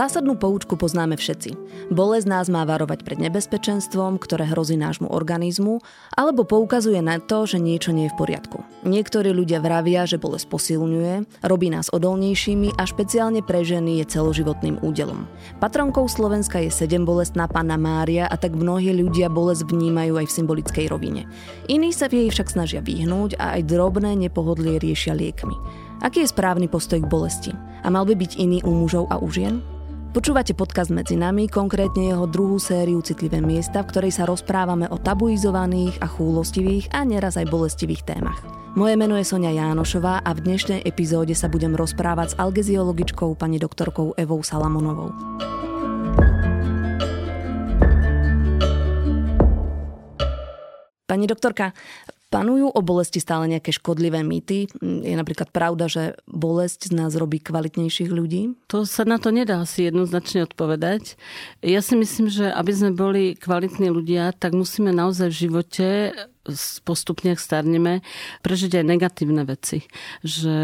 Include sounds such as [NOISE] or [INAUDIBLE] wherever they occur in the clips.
Zásadnú poučku poznáme všetci. Bolesť nás má varovať pred nebezpečenstvom, ktoré hrozí nášmu organizmu, alebo poukazuje na to, že niečo nie je v poriadku. Niektorí ľudia vravia, že bolesť posilňuje, robí nás odolnejšími a špeciálne pre ženy je celoživotným údelom. Patronkou Slovenska je 7 bolestná panna Mária a tak mnohí ľudia bolesť vnímajú aj v symbolickej rovine. Iní sa jej však snažia vyhnúť a aj drobné nepohodlie riešia liekmi. Aký je správny postoj k bolesti? A mal by byť iný u mužov a u žien? Počúvate podcast Medzi nami, konkrétne jeho druhú sériu Citlivé miesta, v ktorej sa rozprávame o tabuizovaných a chúlostivých a neraz aj bolestivých témach. Moje meno je Sonia Jánošová a v dnešnej epizóde sa budem rozprávať s algeziologičkou pani doktorkou Evou Salamonovou. Pani doktorka, Panujú o bolesti stále nejaké škodlivé mýty? Je napríklad pravda, že bolesť z nás robí kvalitnejších ľudí? To sa na to nedá asi jednoznačne odpovedať. Ja si myslím, že aby sme boli kvalitní ľudia, tak musíme naozaj v živote postupne, ak starneme, prežiť aj negatívne veci. Že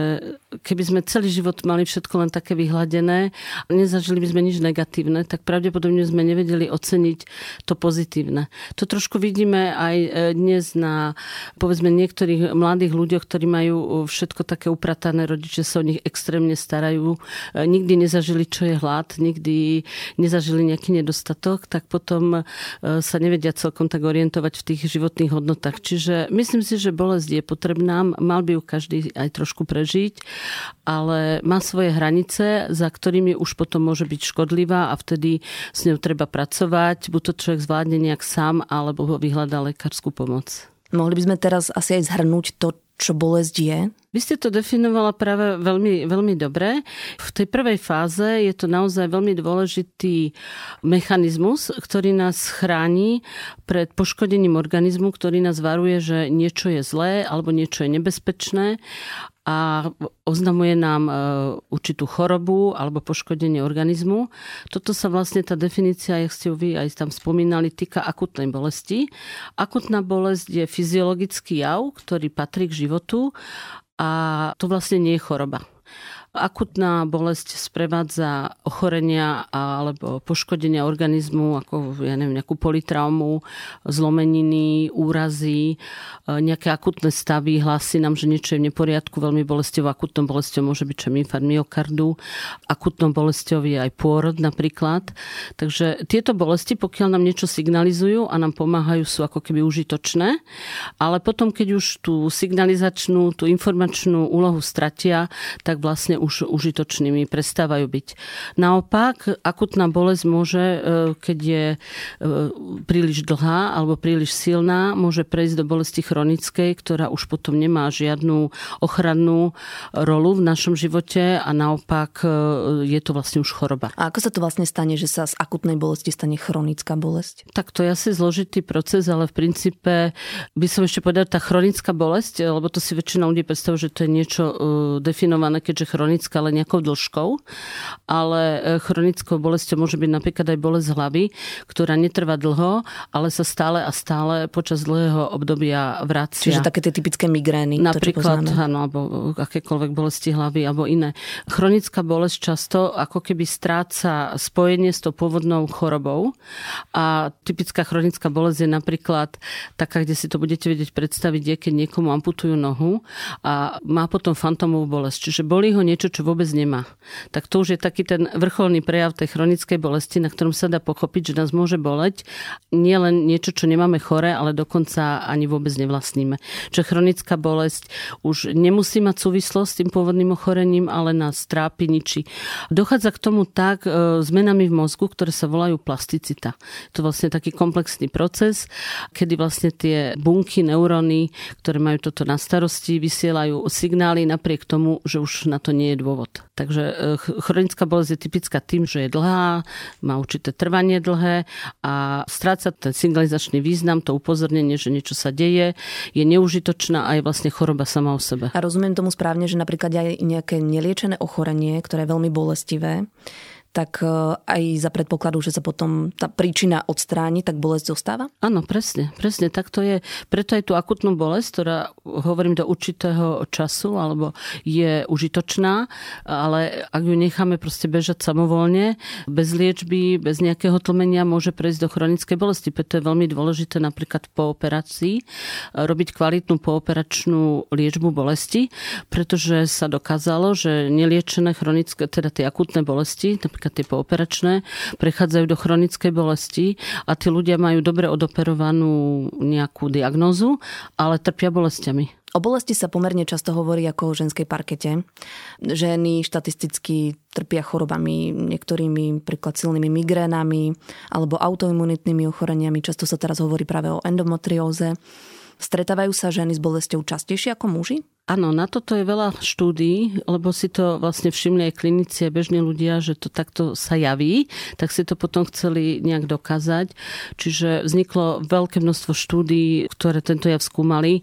keby sme celý život mali všetko len také vyhladené a nezažili by sme nič negatívne, tak pravdepodobne sme nevedeli oceniť to pozitívne. To trošku vidíme aj e, dnes na, povedzme, niektorých mladých ľuďoch, ktorí majú všetko také upratané, rodiče sa o nich extrémne starajú, e, nikdy nezažili, čo je hlad, nikdy nezažili nejaký nedostatok, tak potom e, sa nevedia celkom tak orientovať v tých životných hodnotách. Čiže myslím si, že bolesť je potrebná, mal by ju každý aj trošku prežiť, ale má svoje hranice, za ktorými už potom môže byť škodlivá a vtedy s ňou treba pracovať, buď to človek zvládne nejak sám, alebo vyhľadá lekárskú pomoc. Mohli by sme teraz asi aj zhrnúť to, čo bolesť je? Vy ste to definovala práve veľmi, veľmi dobre. V tej prvej fáze je to naozaj veľmi dôležitý mechanizmus, ktorý nás chráni pred poškodením organizmu, ktorý nás varuje, že niečo je zlé alebo niečo je nebezpečné a oznamuje nám e, určitú chorobu alebo poškodenie organizmu. Toto sa vlastne tá definícia, jak ste vy aj tam spomínali, týka akutnej bolesti. Akutná bolesť je fyziologický jav, ktorý patrí k životu a to vlastne nie je choroba. Akutná bolesť sprevádza ochorenia alebo poškodenia organizmu, ako ja neviem, nejakú politraumu, zlomeniny, úrazy, e, nejaké akutné stavy, hlási nám, že niečo je v neporiadku, veľmi bolestivou, akutnou bolesťou môže byť čo infarkt myokardu, akutnou bolesťou je aj pôrod napríklad. Takže tieto bolesti, pokiaľ nám niečo signalizujú a nám pomáhajú, sú ako keby užitočné, ale potom, keď už tú signalizačnú, tú informačnú úlohu stratia, tak vlastne už užitočnými prestávajú byť. Naopak, akutná bolesť môže, e, keď je e, príliš dlhá alebo príliš silná, môže prejsť do bolesti chronickej, ktorá už potom nemá žiadnu ochrannú rolu v našom živote a naopak e, je to vlastne už choroba. A ako sa to vlastne stane, že sa z akutnej bolesti stane chronická bolesť? Tak to je asi zložitý proces, ale v princípe by som ešte povedala, tá chronická bolesť, lebo to si väčšina ľudí predstavuje, že to je niečo definované, keďže chronická chronická len nejakou dĺžkou, ale e, chronickou bolesťou môže byť napríklad aj bolesť hlavy, ktorá netrvá dlho, ale sa stále a stále počas dlhého obdobia vracia. Čiže také tie typické migrény. Napríklad, to, áno, alebo akékoľvek bolesti hlavy, alebo iné. Chronická bolesť často ako keby stráca spojenie s tou pôvodnou chorobou a typická chronická bolesť je napríklad taká, kde si to budete vedieť predstaviť, je, keď niekomu amputujú nohu a má potom fantomovú bolesť. Čiže bolí ho niečo, niečo, čo vôbec nemá. Tak to už je taký ten vrcholný prejav tej chronickej bolesti, na ktorom sa dá pochopiť, že nás môže boleť nie len niečo, čo nemáme chore, ale dokonca ani vôbec nevlastníme. Čiže chronická bolesť už nemusí mať súvislosť s tým pôvodným ochorením, ale nás trápi, ničí. Dochádza k tomu tak e, zmenami v mozgu, ktoré sa volajú plasticita. To je vlastne taký komplexný proces, kedy vlastne tie bunky, neuróny, ktoré majú toto na starosti, vysielajú signály napriek tomu, že už na to nie je je dôvod. Takže e, chronická bolesť je typická tým, že je dlhá, má určité trvanie dlhé a stráca ten signalizačný význam, to upozornenie, že niečo sa deje, je neužitočná a je vlastne choroba sama o sebe. A rozumiem tomu správne, že napríklad aj nejaké neliečené ochorenie, ktoré je veľmi bolestivé, tak e, aj za predpokladu, že sa potom tá príčina odstráni, tak bolesť zostáva? Áno, presne, presne, tak to je. Preto aj tú akutnú bolesť, ktorá, hovorím, do určitého času, alebo je užitočná, ale ak ju necháme proste bežať samovolne, bez liečby, bez nejakého tlmenia, môže prejsť do chronickej bolesti. Preto je veľmi dôležité napríklad po operácii robiť kvalitnú pooperačnú liečbu bolesti, pretože sa dokázalo, že neliečené chronické, teda tie akutné bolesti, napríklad tie pooperačné, prechádzajú do chronickej bolesti a tí ľudia majú dobre odoperovanú nejakú diagnózu, ale trpia bolestiami. O bolesti sa pomerne často hovorí ako o ženskej parkete. Ženy štatisticky trpia chorobami, niektorými príklad silnými migrénami alebo autoimunitnými ochoreniami. Často sa teraz hovorí práve o endometrióze. Stretávajú sa ženy s bolestou častejšie ako muži? Áno, na toto je veľa štúdí, lebo si to vlastne všimli aj klinici a bežní ľudia, že to takto sa javí, tak si to potom chceli nejak dokázať. Čiže vzniklo veľké množstvo štúdí, ktoré tento jav skúmali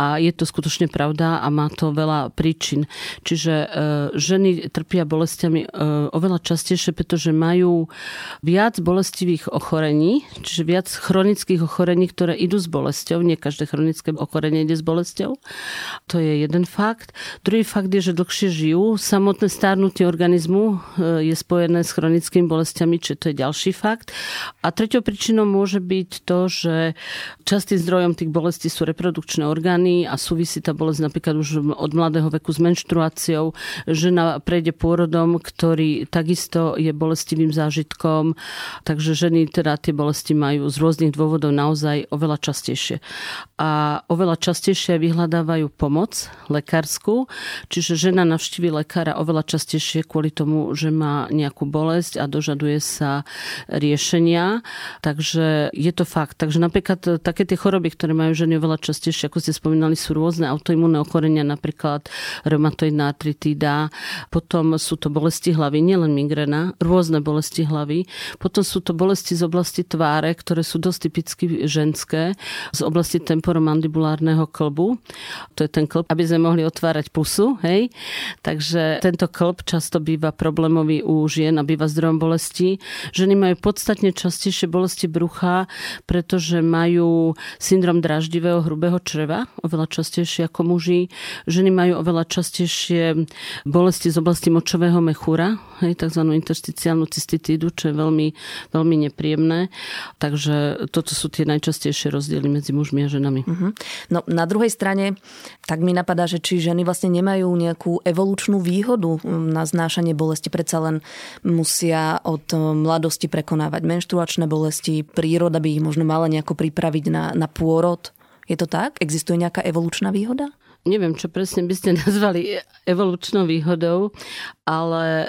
a je to skutočne pravda a má to veľa príčin. Čiže e, ženy trpia bolestiami e, oveľa častejšie, pretože majú viac bolestivých ochorení, čiže viac chronických ochorení, ktoré idú s bolesťou. Nie každé chronické ochorenie ide s bolesťou. To je jeden fakt. Druhý fakt je, že dlhšie žijú. Samotné stárnutie organizmu e, je spojené s chronickými bolestiami, čiže to je ďalší fakt. A tretou príčinou môže byť to, že častým zdrojom tých bolestí sú reprodukčné orgány a súvisí tá bolesť napríklad už od mladého veku s menštruáciou. Žena prejde pôrodom, ktorý takisto je bolestivým zážitkom, takže ženy teda tie bolesti majú z rôznych dôvodov naozaj oveľa častejšie. A oveľa častejšie vyhľadávajú pomoc lekárskú, čiže žena navštívi lekára oveľa častejšie kvôli tomu, že má nejakú bolesť a dožaduje sa riešenia. Takže je to fakt. Takže napríklad také tie choroby, ktoré majú ženy oveľa častejšie, ako ste spomínali, sú rôzne autoimmunné ochorenia, napríklad reumatoidná artritída, potom sú to bolesti hlavy, nielen migrena, rôzne bolesti hlavy, potom sú to bolesti z oblasti tváre, ktoré sú dosť typicky ženské, z oblasti temporomandibulárneho klbu. To je ten klb, aby sme mohli otvárať pusu, hej. Takže tento klb často býva problémový u žien a býva zdrojom bolesti. Ženy majú podstatne častejšie bolesti brucha, pretože majú syndrom draždivého hrubého čreva, oveľa častejšie ako muži. Ženy majú oveľa častejšie bolesti z oblasti močového mechúra, hej, tzv. intersticiálnu cystitídu, čo je veľmi, veľmi nepríjemné. Takže toto sú tie najčastejšie rozdiely medzi mužmi a ženami. Uh-huh. No na druhej strane, tak mi napadá, že či ženy vlastne nemajú nejakú evolučnú výhodu na znášanie bolesti, predsa len musia od mladosti prekonávať menštruačné bolesti, príroda by ich možno mala nejako pripraviť na, na pôrod. Je to tak? Existuje nejaká evolučná výhoda? neviem, čo presne by ste [LAUGHS] nazvali evolučnou výhodou, ale e,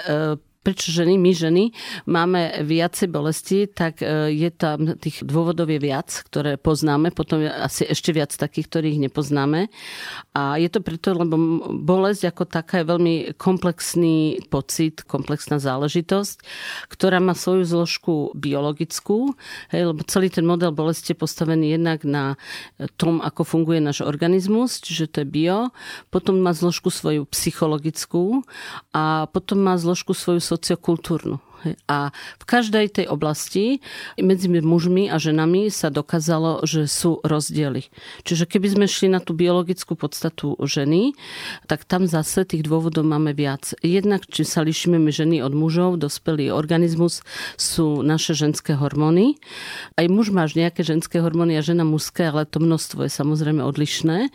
prečo ženy, my ženy máme viacej bolesti, tak e, je tam tých dôvodov je viac, ktoré poznáme, potom je asi ešte viac takých, ktorých nepoznáme. A je to preto, lebo bolesť ako taká je veľmi komplexný pocit, komplexná záležitosť, ktorá má svoju zložku biologickú, hej, lebo celý ten model bolesti je postavený jednak na tom, ako funguje náš organizmus, čiže to je bio, potom má zložku svoju psychologickú a potom má zložku svoju sociokultúrnu. A v každej tej oblasti medzi mužmi a ženami sa dokázalo, že sú rozdiely. Čiže keby sme šli na tú biologickú podstatu ženy, tak tam zase tých dôvodov máme viac. Jednak, či sa lišíme my ženy od mužov, dospelý organizmus sú naše ženské hormóny. Aj muž máš nejaké ženské hormóny a žena mužské, ale to množstvo je samozrejme odlišné.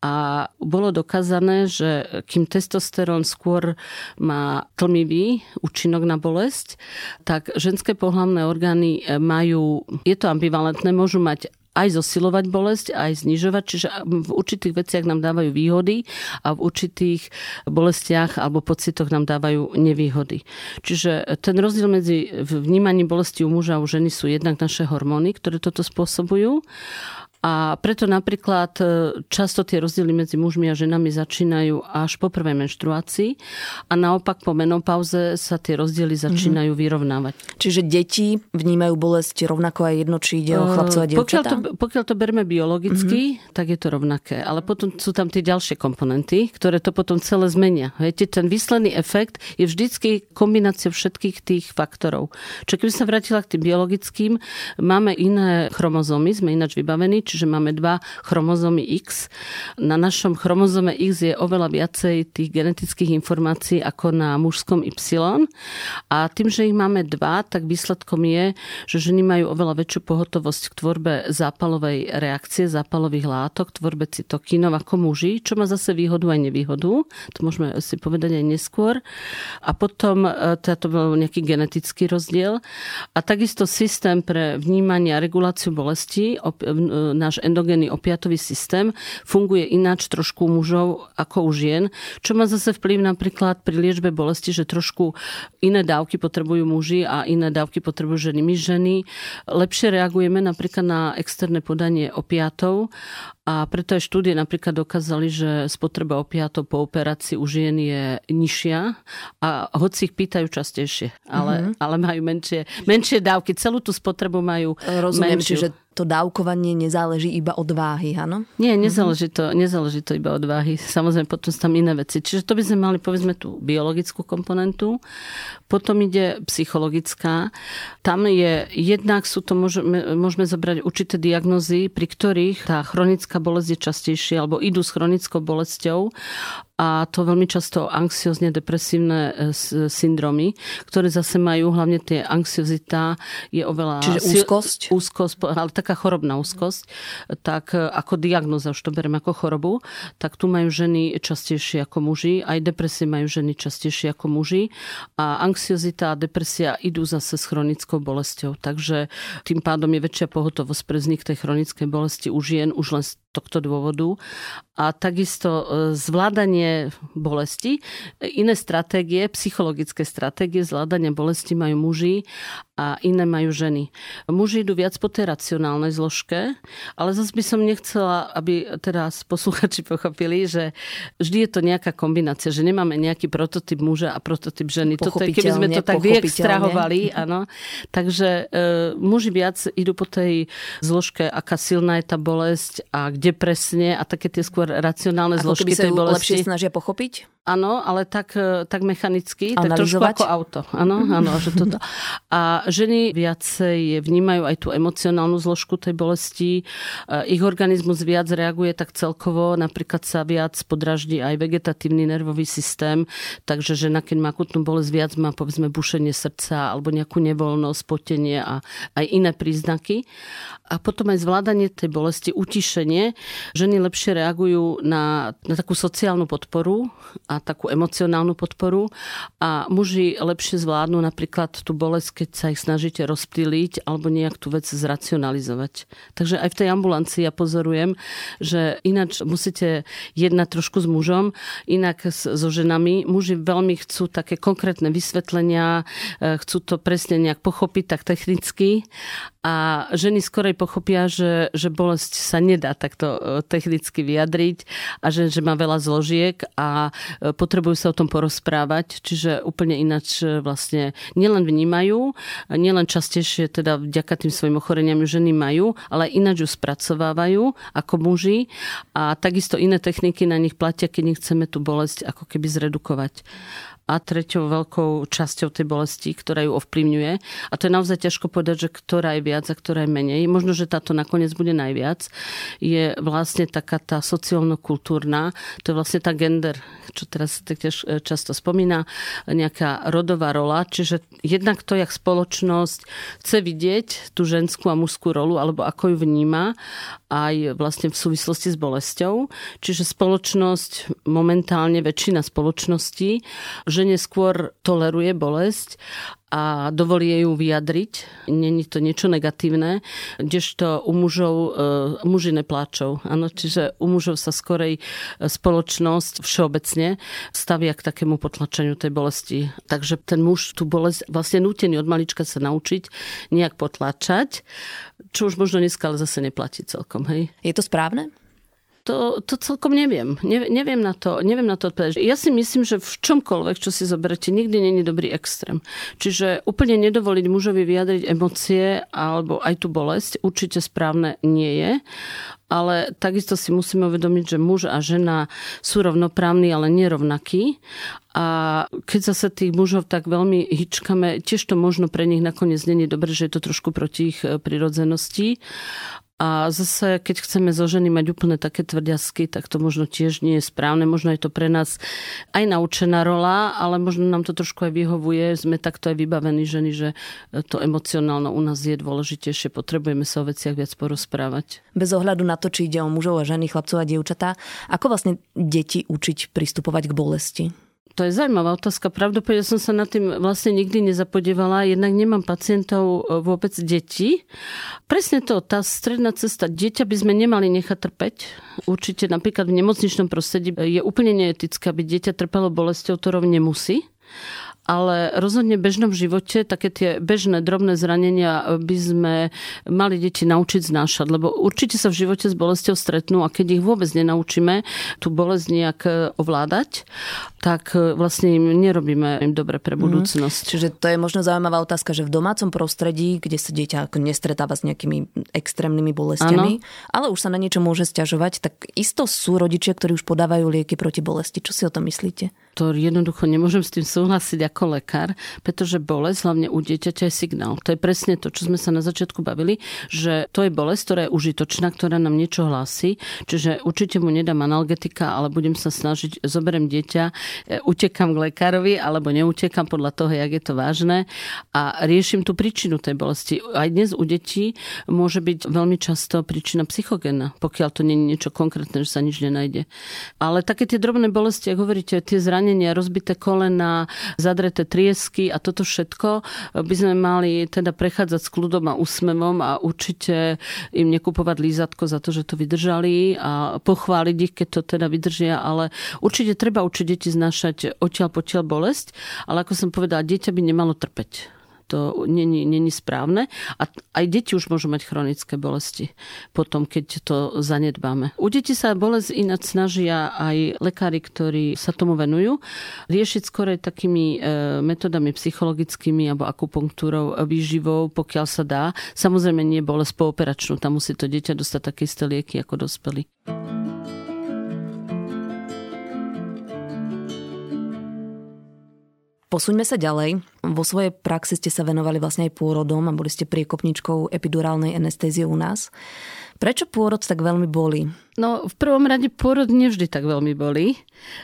A bolo dokázané, že kým testosterón skôr má tlmivý účinok na bolesť, tak ženské pohlavné orgány majú, je to ambivalentné, môžu mať aj zosilovať bolesť, aj znižovať, čiže v určitých veciach nám dávajú výhody a v určitých bolestiach alebo pocitoch nám dávajú nevýhody. Čiže ten rozdiel medzi vnímaním bolesti u muža a u ženy sú jednak naše hormóny, ktoré toto spôsobujú A preto napríklad e, často tie rozdiely medzi mužmi a ženami začínajú až po prvej menštruácii a naopak po menopauze sa tie rozdiely mhm. začínajú mm-hmm. vyrovnávať. Čiže deti vnímajú bolesť rovnako aj jedno, či ide o e, chlapcov a dievčatá? Pokiaľ to, pokiaľ to berme biologicky, mm-hmm. tak je to rovnaké. Ale potom sú tam tie ďalšie komponenty, ktoré to potom celé zmenia. Viete, ten výsledný efekt je vždycky kombinácia všetkých tých faktorov. Čiže keby sa vrátila k tým biologickým, máme iné chromozómy, sme ináč vybavení, čiže máme dva chromozómy X. Na našom chromozome X je oveľa viacej tých genetických informácií ako na mužskom Y. A tým, že ich máme dva, tak výsledkom je, že ženy majú oveľa väčšiu pohotovosť k tvorbe zápalovej reakcie, zápalových látok, tvorbe cytokínov ako muži, čo má zase výhodu aj nevýhodu. To môžeme si povedať aj neskôr. A potom e, teda to bol nejaký genetický rozdiel. A takisto systém pre vnímanie a reguláciu bolesti, e, náš endogénny opiatový systém funguje ináč trošku u mužov ako u žien, čo má zase vplyv napríklad pri liečbe bolesti, že trošku iné dávky potrebujú muži a iné dávky potrebujú ženy. My ženy lepšie reagujeme napríklad na externé podanie opiatov a preto aj štúdie napríklad dokázali, že spotreba opiatov po operácii u žien je nižšia a hoci ich pýtajú častejšie, ale, mm-hmm. ale majú menšie, menšie dávky. Celú tú spotrebu majú Rozumiem, menšiu. čiže to dávkovanie nezáleží iba od váhy, áno? Nie, nezáleží to, nezáleží to iba od váhy. Samozrejme, potom sú tam iné veci. Čiže to by sme mali, povedzme, tú biologickú komponentu. Potom ide psychologická. Tam je, jednak sú to, môžeme, môžeme zobrať určité diagnozy, pri ktorých tá chronická bolesť je častejšia, alebo idú s chronickou bolesťou a to veľmi často anxiozne depresívne e, syndromy, ktoré zase majú hlavne tie anxiozita je oveľa... Čiže úzkosť? Úzkosť, ale taká chorobná úzkosť, tak e, ako diagnoza, už to beriem ako chorobu, tak tu majú ženy častejšie ako muži, aj depresie majú ženy častejšie ako muži a anxiozita a depresia idú zase s chronickou bolesťou, takže tým pádom je väčšia pohotovosť pre vznik tej chronickej bolesti u žien už len z tohto dôvodu. A takisto e, zvládanie bolesti, iné stratégie, psychologické stratégie zvládania bolesti majú muži a iné majú ženy. Muži idú viac po tej racionálnej zložke, ale zase by som nechcela, aby teraz posluchači pochopili, že vždy je to nejaká kombinácia, že nemáme nejaký prototyp muža a prototyp ženy. Toto je, keby sme to tak vyextrahovali, áno. Takže e, muži viac idú po tej zložke, aká silná je tá bolesť a kde presne a také tie skôr racionálne Ako zložky tej bolesti. lepšie snažia pochopiť? Áno, ale tak, e, tak mechanicky, tak trošku ako auto. Áno, áno, že toto. A ženy viacej vnímajú aj tú emocionálnu zložku tej bolesti. E, ich organizmus viac reaguje tak celkovo, napríklad sa viac podraždí aj vegetatívny nervový systém, takže žena, keď má akutnú bolesť, viac má povedzme bušenie srdca alebo nejakú nevoľnosť, potenie a aj iné príznaky. A potom aj zvládanie tej bolesti, utišenie. Ženy lepšie reagujú na, na takú sociálnu podporu a takú emocionálnu podporu a muži lepšie zvládnu napríklad tú bolesť, keď sa ich snažíte rozptýliť alebo nejak tú vec zracionalizovať. Takže aj v tej ambulancii ja pozorujem, že ináč musíte jednať trošku s mužom, inak so ženami. Muži veľmi chcú také konkrétne vysvetlenia, e, chcú to presne nejak pochopiť tak technicky a ženy skorej pochopia, že, že bolesť sa nedá takto e, technicky vyjadriť a že, že má veľa zložiek a e, potrebujú sa o tom porozprávať, čiže úplne ináč e, vlastne nielen vnímajú, nielen častejšie teda vďaka tým svojim ochoreniam ženy majú, ale ináč ju spracovávajú ako muži. A takisto iné techniky na nich platia, keď nechceme tú bolesť ako keby zredukovať a treťou veľkou časťou tej bolesti, ktorá ju ovplyvňuje. A to je naozaj ťažko povedať, že ktorá je viac a ktorá je menej. Možno, že táto nakoniec bude najviac. Je vlastne taká tá sociálno-kultúrna, to je vlastne tá gender, čo teraz tiež e, často spomína, nejaká rodová rola. Čiže jednak to, jak spoločnosť chce vidieť tú ženskú a mužskú rolu, alebo ako ju vníma, aj vlastne v súvislosti s bolesťou. Čiže spoločnosť, momentálne väčšina spoločností, že žene skôr toleruje bolesť a dovolí jej ju vyjadriť. Není to niečo negatívne, kdežto u mužov e, muži nepláčou. Ano, čiže u mužov sa skorej e, spoločnosť všeobecne stavia k takému potlačeniu tej bolesti. Takže ten muž tú bolesť vlastne nútený od malička sa naučiť nejak potlačať, čo už možno dneska ale zase neplatí celkom. Hej. Je to správne? To, to celkom neviem. Ne, neviem, na to, neviem na to odpovedať. Ja si myslím, že v čomkoľvek, čo si zoberete, nikdy není dobrý extrém. Čiže úplne nedovoliť mužovi vyjadriť emócie alebo aj tú bolesť určite správne nie je. Ale takisto si musíme uvedomiť, že muž a žena sú rovnoprávni, ale nerovnakí. A keď zase tých mužov tak veľmi hyčkame, tiež to možno pre nich nakoniec není dobre, že je to trošku proti ich eh, prirodzenosti. A zase, keď chceme zo ženy mať úplne také tvrdiasky, tak to možno tiež nie je správne. Možno je to pre nás aj naučená rola, ale možno nám to trošku aj vyhovuje. Sme takto aj vybavení ženy, že to emocionálno u nás je dôležitejšie. Potrebujeme sa o veciach viac porozprávať. Bez ohľadu na to, či ide o mužov a ženy, chlapcov a dievčatá, ako vlastne deti učiť pristupovať k bolesti? To je zaujímavá otázka. Pravdepodobne som sa na tým vlastne nikdy nezapodievala. Jednak nemám pacientov e, vôbec detí. Presne to, tá stredná cesta. Dieťa by sme nemali nechať trpeť. Určite napríklad v nemocničnom prostredí je úplne neetické, aby dieťa trpelo bolesťou, ktorou nemusí ale rozhodne v bežnom živote také tie bežné drobné zranenia by sme mali deti naučiť znášať, lebo určite sa v živote s bolestou stretnú a keď ich vôbec nenaučíme tú bolesť nejak e, ovládať, tak e, vlastne im nerobíme im dobre pre mhm. budúcnosť. Mm. Čiže to je možno zaujímavá otázka, že v domácom prostredí, kde sa dieťa nestretáva s nejakými extrémnymi bolestiami, ano. ale už sa na niečo môže stiažovať, tak isto sú rodičia, ktorí už podávajú lieky proti bolesti. Čo si o tom myslíte? To jednoducho nemôžem s tým súhlasiť ako lekár, pretože bolesť hlavne u dieťaťa je signál. To je presne to, čo sme sa na začiatku bavili, že to je bolesť, ktorá je užitočná, ktorá nám niečo hlási, čiže určite mu nedám analgetika, ale budem sa snažiť, zoberiem dieťa, e, utekam k lekárovi alebo neutekam podľa toho, jak je to vážne a riešim tú príčinu tej bolesti. Aj dnes u detí môže byť veľmi často príčina psychogénna, pokiaľ to nie je niečo konkrétne, že sa nič nenajde. Ale také tie drobné bolesti, ako hovoríte, tie zranenia, rozbité kolena, zadre uzavreté triesky a toto všetko by sme mali teda prechádzať s kľudom a úsmevom a určite im nekupovať lízatko za to, že to vydržali a pochváliť ich, keď to teda vydržia, ale určite treba učiť deti znášať odtiaľ potiaľ bolesť, ale ako som povedala, dieťa by nemalo trpeť to není, správne. A aj deti už môžu mať chronické bolesti potom, keď to zanedbáme. U detí sa bolesť ináč snažia aj lekári, ktorí sa tomu venujú, riešiť skôr takými e, metodami psychologickými alebo akupunktúrou, výživou, pokiaľ sa dá. Samozrejme nie bolesť pooperačnú, tam musí to dieťa dostať také isté lieky ako dospelí. Posuňme sa ďalej. Vo svojej praxi ste sa venovali vlastne aj pôrodom a boli ste priekopničkou epidurálnej anestézie u nás. Prečo pôrod tak veľmi boli? No, v prvom rade pôrod nevždy tak veľmi boli.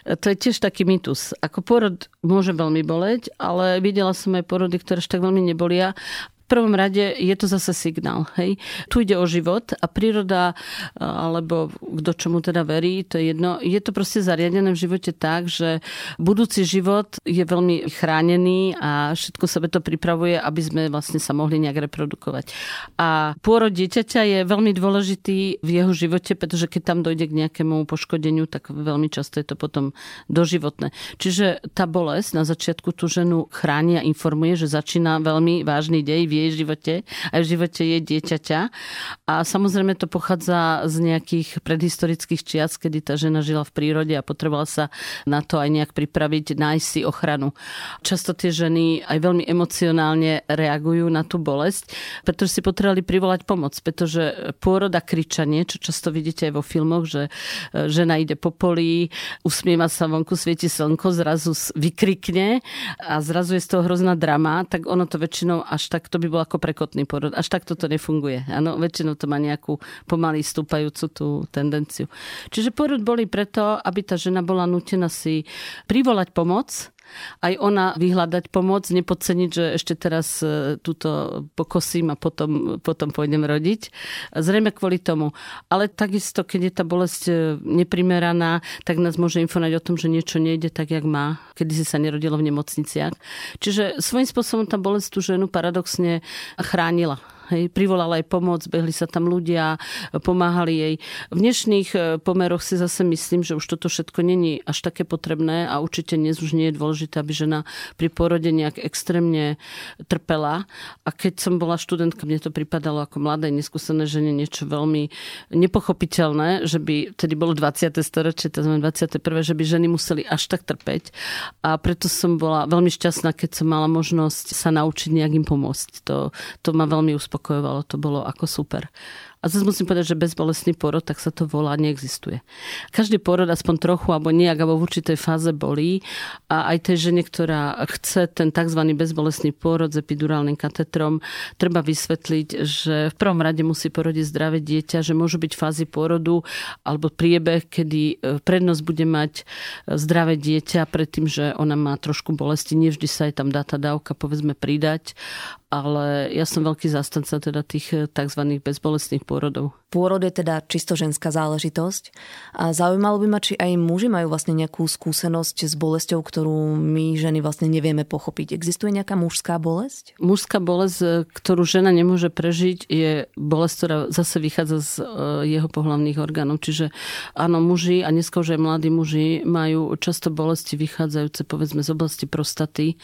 To je tiež taký mýtus. Ako pôrod môže veľmi boleť, ale videla som aj pôrody, ktoré až tak veľmi nebolia prvom rade je to zase signál. Hej? Tu ide o život a príroda, alebo kto čomu teda verí, to je jedno. Je to proste zariadené v živote tak, že budúci život je veľmi chránený a všetko sebe to pripravuje, aby sme vlastne sa mohli nejak reprodukovať. A pôrod dieťaťa je veľmi dôležitý v jeho živote, pretože keď tam dojde k nejakému poškodeniu, tak veľmi často je to potom doživotné. Čiže tá bolesť na začiatku tú ženu chráni a informuje, že začína veľmi vážny dej jej živote, aj v živote jej dieťaťa. A samozrejme to pochádza z nejakých predhistorických čias, kedy tá žena žila v prírode a potrebovala sa na to aj nejak pripraviť, nájsť si ochranu. Často tie ženy aj veľmi emocionálne reagujú na tú bolesť, pretože si potrebovali privolať pomoc, pretože pôrod a kričanie, čo často vidíte aj vo filmoch, že e, žena ide po poli, usmieva sa vonku, svieti slnko, zrazu vykrikne a zrazu je z toho hrozná drama, tak ono to väčšinou až tak to by by bol ako prekotný porod. Až tak toto nefunguje. Áno, väčšinou to má nejakú pomaly stúpajúcu tú tendenciu. Čiže porod boli preto, aby tá žena bola nutená si privolať pomoc, aj ona vyhľadať pomoc, nepodceniť, že ešte teraz e, túto pokosím a potom, potom pôjdem rodiť. Zrejme kvôli tomu. Ale takisto, keď je tá bolesť e, neprimeraná, tak nás môže informovať o tom, že niečo nejde tak, jak má. Kedy si sa nerodilo v nemocniciach. Čiže svojím spôsobom tá bolesť tú ženu paradoxne chránila Hej, privolala aj pomoc, behli sa tam ľudia, pomáhali jej. V dnešných e, pomeroch si zase myslím, že už toto všetko není až také potrebné a určite dnes už nie je dôležité, aby žena pri porode nejak extrémne trpela. A keď som bola študentka, mne to pripadalo ako mladé, neskúsené žene niečo veľmi nepochopiteľné, že by, tedy bolo 20. storočie, to znamená 21. že by ženy museli až tak trpeť. A preto som bola veľmi šťastná, keď som mala možnosť sa naučiť nejak im pomôcť. To, to ma veľmi uspokojilo uspokojovalo, to bolo ako super. A zase musím povedať, že bezbolestný porod, tak sa to volá, neexistuje. Každý porod aspoň trochu alebo nejak alebo v určitej fáze bolí a aj tej žene, ktorá chce ten tzv. bezbolestný porod s epidurálnym katetrom, treba vysvetliť, že v prvom rade musí porodiť zdravé dieťa, že môžu byť fázy porodu alebo priebeh, kedy e, prednosť bude mať e, zdravé dieťa predtým, že ona má trošku bolesti. Nevždy sa aj tam dá tá dávka povedzme pridať ale ja som veľký zastanca teda tých eh, tzv. bezbolestných pôrodov. Pôrod je teda čisto ženská záležitosť a zaujímalo by ma, či aj muži majú vlastne nejakú skúsenosť s bolesťou, ktorú my ženy vlastne nevieme pochopiť. Existuje nejaká mužská bolesť? Mužská bolesť, eh, ktorú žena nemôže prežiť, je bolesť, ktorá zase vychádza z eh, jeho pohlavných orgánov. Čiže áno, muži a neskôr aj mladí muži majú často bolesti vychádzajúce povedzme z oblasti prostaty,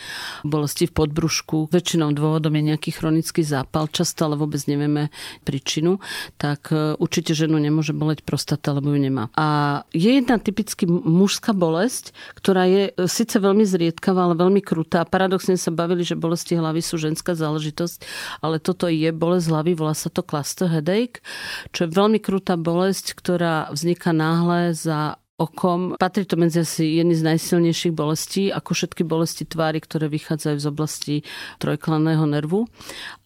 bolesti v podbrušku, väčšinou dôvodom je nejaký chronický zápal, často ale vôbec nevieme príčinu, tak e, určite ženu nemôže boleť prostata, lebo ju nemá. A je jedna typicky mužská bolesť, ktorá je e, síce veľmi zriedkavá, ale veľmi krutá. Paradoxne sa bavili, že bolesti hlavy sú ženská záležitosť, ale toto je bolesť hlavy, volá sa to cluster headache, čo je veľmi krutá bolesť, ktorá vzniká náhle za okom. Patrí to medzi asi jedny z najsilnejších bolestí, ako všetky bolesti tvári, ktoré vychádzajú z oblasti trojklaného nervu.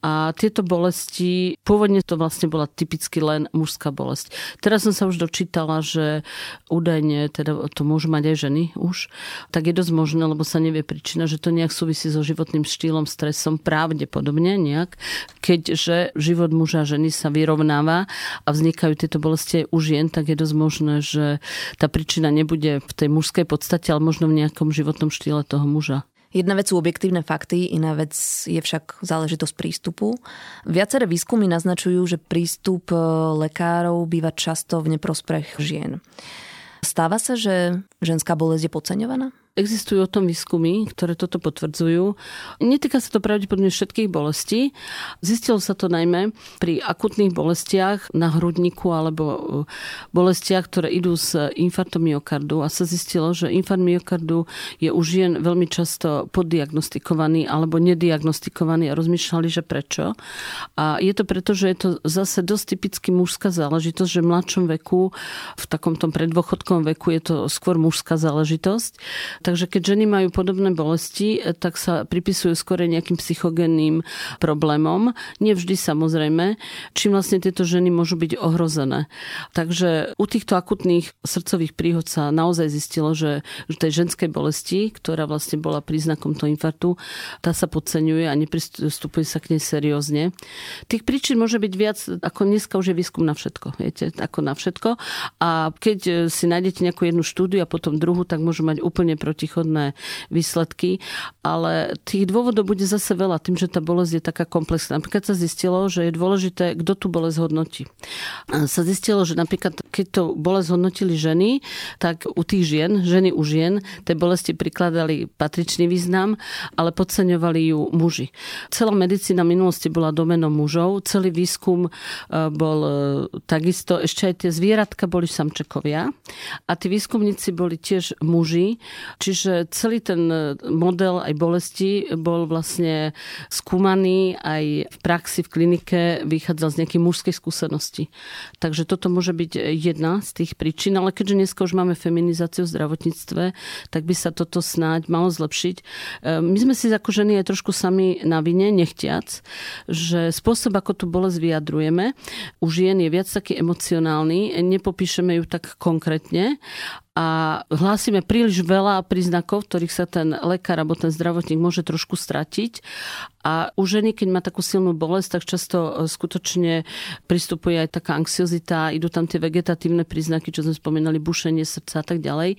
A tieto bolesti, pôvodne to vlastne bola typicky len mužská bolesť. Teraz som sa už dočítala, že údajne, teda to môžu mať aj ženy už, tak je dosť možné, lebo sa nevie príčina, že to nejak súvisí so životným štýlom, stresom, pravdepodobne nejak, keďže život muža a ženy sa vyrovnáva a vznikajú tieto bolesti aj u žien, tak je dosť možné, že tá príčina nebude v tej mužskej podstate, ale možno v nejakom životnom štýle toho muža. Jedna vec sú objektívne fakty, iná vec je však záležitosť prístupu. Viaceré výskumy naznačujú, že prístup e, lekárov býva často v neprospech žien. Stáva sa, že ženská bolesť je podceňovaná? Existujú o tom výskumy, ktoré toto potvrdzujú. Netýka sa to pravdepodobne všetkých bolestí. Zistilo sa to najmä pri akutných bolestiach na hrudníku alebo e, bolestiach, ktoré idú s infartom myokardu a sa zistilo, že infarkt myokardu je už žien veľmi často poddiagnostikovaný alebo nediagnostikovaný a rozmýšľali, že prečo. A je to preto, že je to zase dosť typicky mužská záležitosť, že v mladšom veku, v takomto predvochodkom veku je to skôr mužská záležitosť Takže keď ženy majú podobné bolesti, eh, tak sa pripisujú skôr nejakým psychogenným problémom. Nevždy samozrejme, čím vlastne tieto ženy môžu byť ohrozené. Takže u týchto akutných srdcových príhod sa naozaj zistilo, že tej ženskej bolesti, ktorá vlastne bola príznakom toho infartu, tá sa podceňuje a nepristupuje sa k nej seriózne. Tých príčin môže byť viac, ako dneska už je výskum na všetko, viete, ako na všetko. A keď si nájdete nejakú jednu štúdiu a potom druhú, tak môžu mať úplne proti protichodné výsledky, ale tých dôvodov bude zase veľa tým, že tá bolesť je taká komplexná. Napríklad sa zistilo, že je dôležité, kto tú bolesť hodnotí. Sa zistilo, že napríklad keď to bolesť hodnotili ženy, tak u tých žien, ženy u žien, tej bolesti prikladali patričný význam, ale podceňovali ju muži. Celá medicína minulosti bola domenom mužov, celý výskum e, bol e, takisto, ešte aj tie zvieratka boli samčekovia a tí výskumníci boli tiež muži, Čiže celý ten model aj bolesti bol vlastne skúmaný aj v praxi, v klinike, vychádzal z nejakej mužskej skúsenosti. Takže toto môže byť jedna z tých príčin, ale keďže dnes už máme feminizáciu v zdravotníctve, tak by sa toto snáď malo zlepšiť. Ehm, my sme si ako ženy aj trošku sami na vine, nechtiac, že spôsob, ako tú bolesť vyjadrujeme, u žien je viac taký emocionálny, nepopíšeme ju tak konkrétne a hlásime príliš veľa príznakov, ktorých sa ten lekár alebo ten zdravotník môže trošku stratiť a u ženy, keď má takú silnú bolesť, tak často e, skutočne pristupuje aj taká anxiozita, idú tam tie vegetatívne príznaky, čo sme spomínali, bušenie srdca a tak ďalej. E,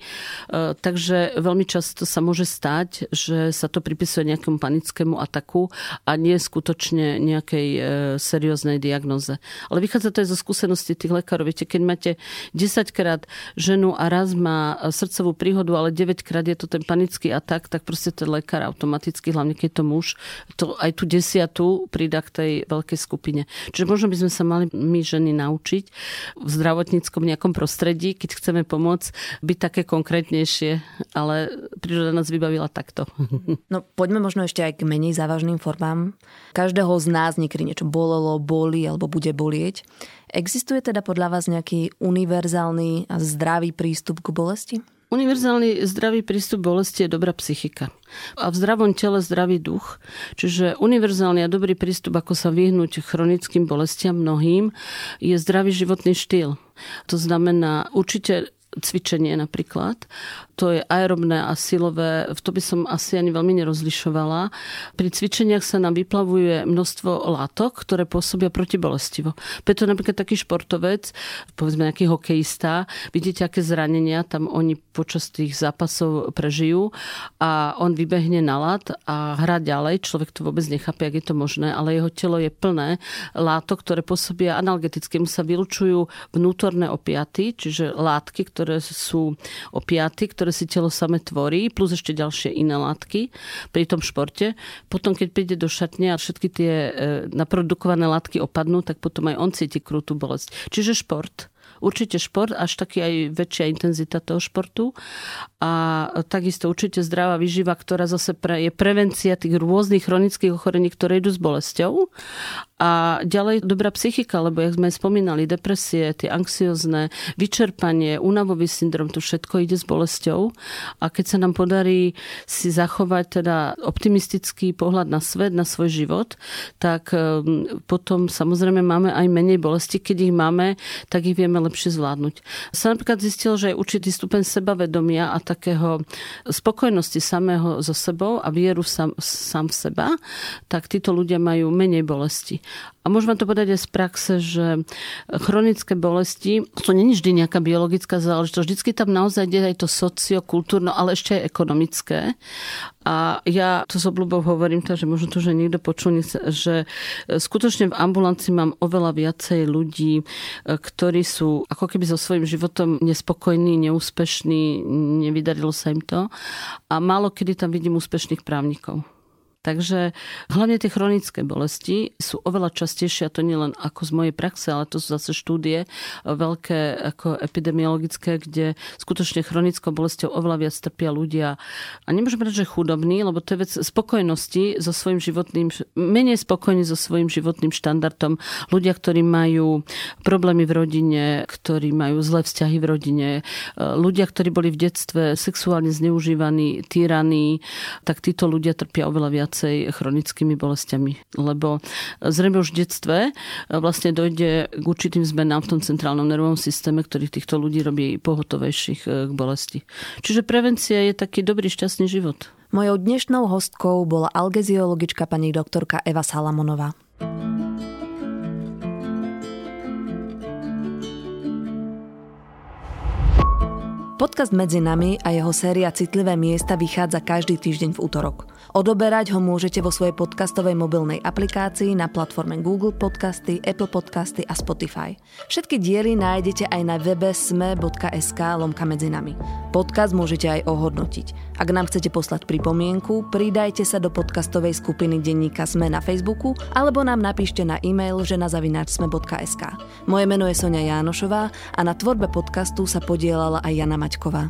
takže veľmi často sa môže stať, že sa to pripisuje nejakému panickému ataku a nie skutočne nejakej e, serióznej diagnoze. Ale vychádza to aj zo skúsenosti tých lekárov. Viete, keď máte 10 krát ženu a raz má srdcovú príhodu, ale 9 krát je to ten panický atak, tak proste ten lekár automaticky, hlavne keď to muž, to aj tú desiatu pridá k tej veľkej skupine. Čiže možno by sme sa mali my ženy naučiť v zdravotníckom nejakom prostredí, keď chceme pomôcť, byť také konkrétnejšie, ale príroda nás vybavila takto. [LAUGHS] No poďme možno ešte aj k menej závažným formám. Každého z nás niekedy niečo bolelo, boli alebo bude bolieť. Existuje teda podľa vás nejaký univerzálny a zdravý prístup k bolesti? Univerzálny zdravý prístup bolesti je dobrá psychika. A v zdravom tele zdravý duch. Čiže univerzálny a dobrý prístup, ako sa vyhnúť chronickým bolestiam mnohým, je zdravý životný štýl. To znamená určite cvičenie napríklad. To je aerobné a silové, v to by som asi ani veľmi nerozlišovala. Pri cvičeniach sa nám vyplavuje množstvo látok, ktoré pôsobia protibolestivo. Preto napríklad taký športovec, povedzme nejaký hokejista, vidíte, aké zranenia tam oni počas tých zápasov prežijú a on vybehne na lat a hrá ďalej. Človek to vôbec nechápe, ak je to možné, ale jeho telo je plné látok, ktoré pôsobia analgeticky. Mu sa vylučujú vnútorné opiaty, čiže látky, ktoré sú opiaty, ktoré si telo same tvorí, plus ešte ďalšie iné látky pri tom športe. Potom, keď príde do šatne a všetky tie e, naprodukované látky opadnú, tak potom aj on cíti krutú bolesť. Čiže šport určite šport, až taký aj väčšia intenzita toho športu. A takisto určite zdravá výživa, ktorá zase pre, je prevencia tých rôznych chronických ochorení, ktoré idú s bolesťou. A ďalej dobrá psychika, lebo jak sme spomínali, depresie, tie anxiozne, vyčerpanie, únavový syndrom, to všetko ide s bolesťou. A keď sa nám podarí si zachovať teda optimistický pohľad na svet, na svoj život, tak um, potom samozrejme máme aj menej bolesti. Keď ich máme, tak ich vieme lepšie zvládnuť. Sa napríklad zistil, že je určitý stupeň sebavedomia a takého spokojnosti samého so sebou a vieru sám, sám v seba, tak títo ľudia majú menej bolesti. A môžeme to povedať aj z praxe, že chronické bolesti, to není vždy nejaká biologická záležitosť, vždycky tam naozaj ide aj to sociokultúrno, ale ešte aj ekonomické. A ja to s obľubou hovorím, takže možno to, že niekto počul, že skutočne v ambulancii mám oveľa viacej ľudí, ktorí sú ako keby so svojím životom nespokojní, neúspešní, nevydarilo sa im to. A málo kedy tam vidím úspešných právnikov. Takže hlavne tie chronické bolesti sú oveľa častejšie, a to nie len ako z mojej praxe, ale to sú zase štúdie veľké ako epidemiologické, kde skutočne chronickou bolestou oveľa viac trpia ľudia. A nemôžem povedať, že chudobní, lebo to je vec spokojnosti so svojím životným, menej spokojní so svojím životným štandardom. Ľudia, ktorí majú problémy v rodine, ktorí majú zlé vzťahy v rodine, ľudia, ktorí boli v detstve sexuálne zneužívaní, týraní, tak títo ľudia trpia oveľa viac viacej chronickými bolestiami. Lebo zrejme už v detstve e, vlastne dojde k určitým zmenám v tom centrálnom nervovom systéme, ktorý týchto ľudí robí pohotovejších e, k bolesti. Čiže prevencia je taký dobrý, šťastný život. Mojou dnešnou hostkou bola algeziologička pani doktorka Eva Salamonová. Podcast Medzi nami a jeho séria Citlivé miesta vychádza každý týždeň v útorok. Odoberať ho môžete vo svojej podcastovej mobilnej aplikácii na platforme Google Podcasty, Apple Podcasty a Spotify. Všetky diely nájdete aj na webe sme.sk lomka medzi nami. Podcast môžete aj ohodnotiť. Ak nám chcete poslať pripomienku, pridajte sa do podcastovej skupiny denníka Sme na Facebooku alebo nám napíšte na e-mail ženazavináčsme.sk. Moje meno je Sonia Jánošová a na tvorbe podcastu sa podielala aj Jana Maťková.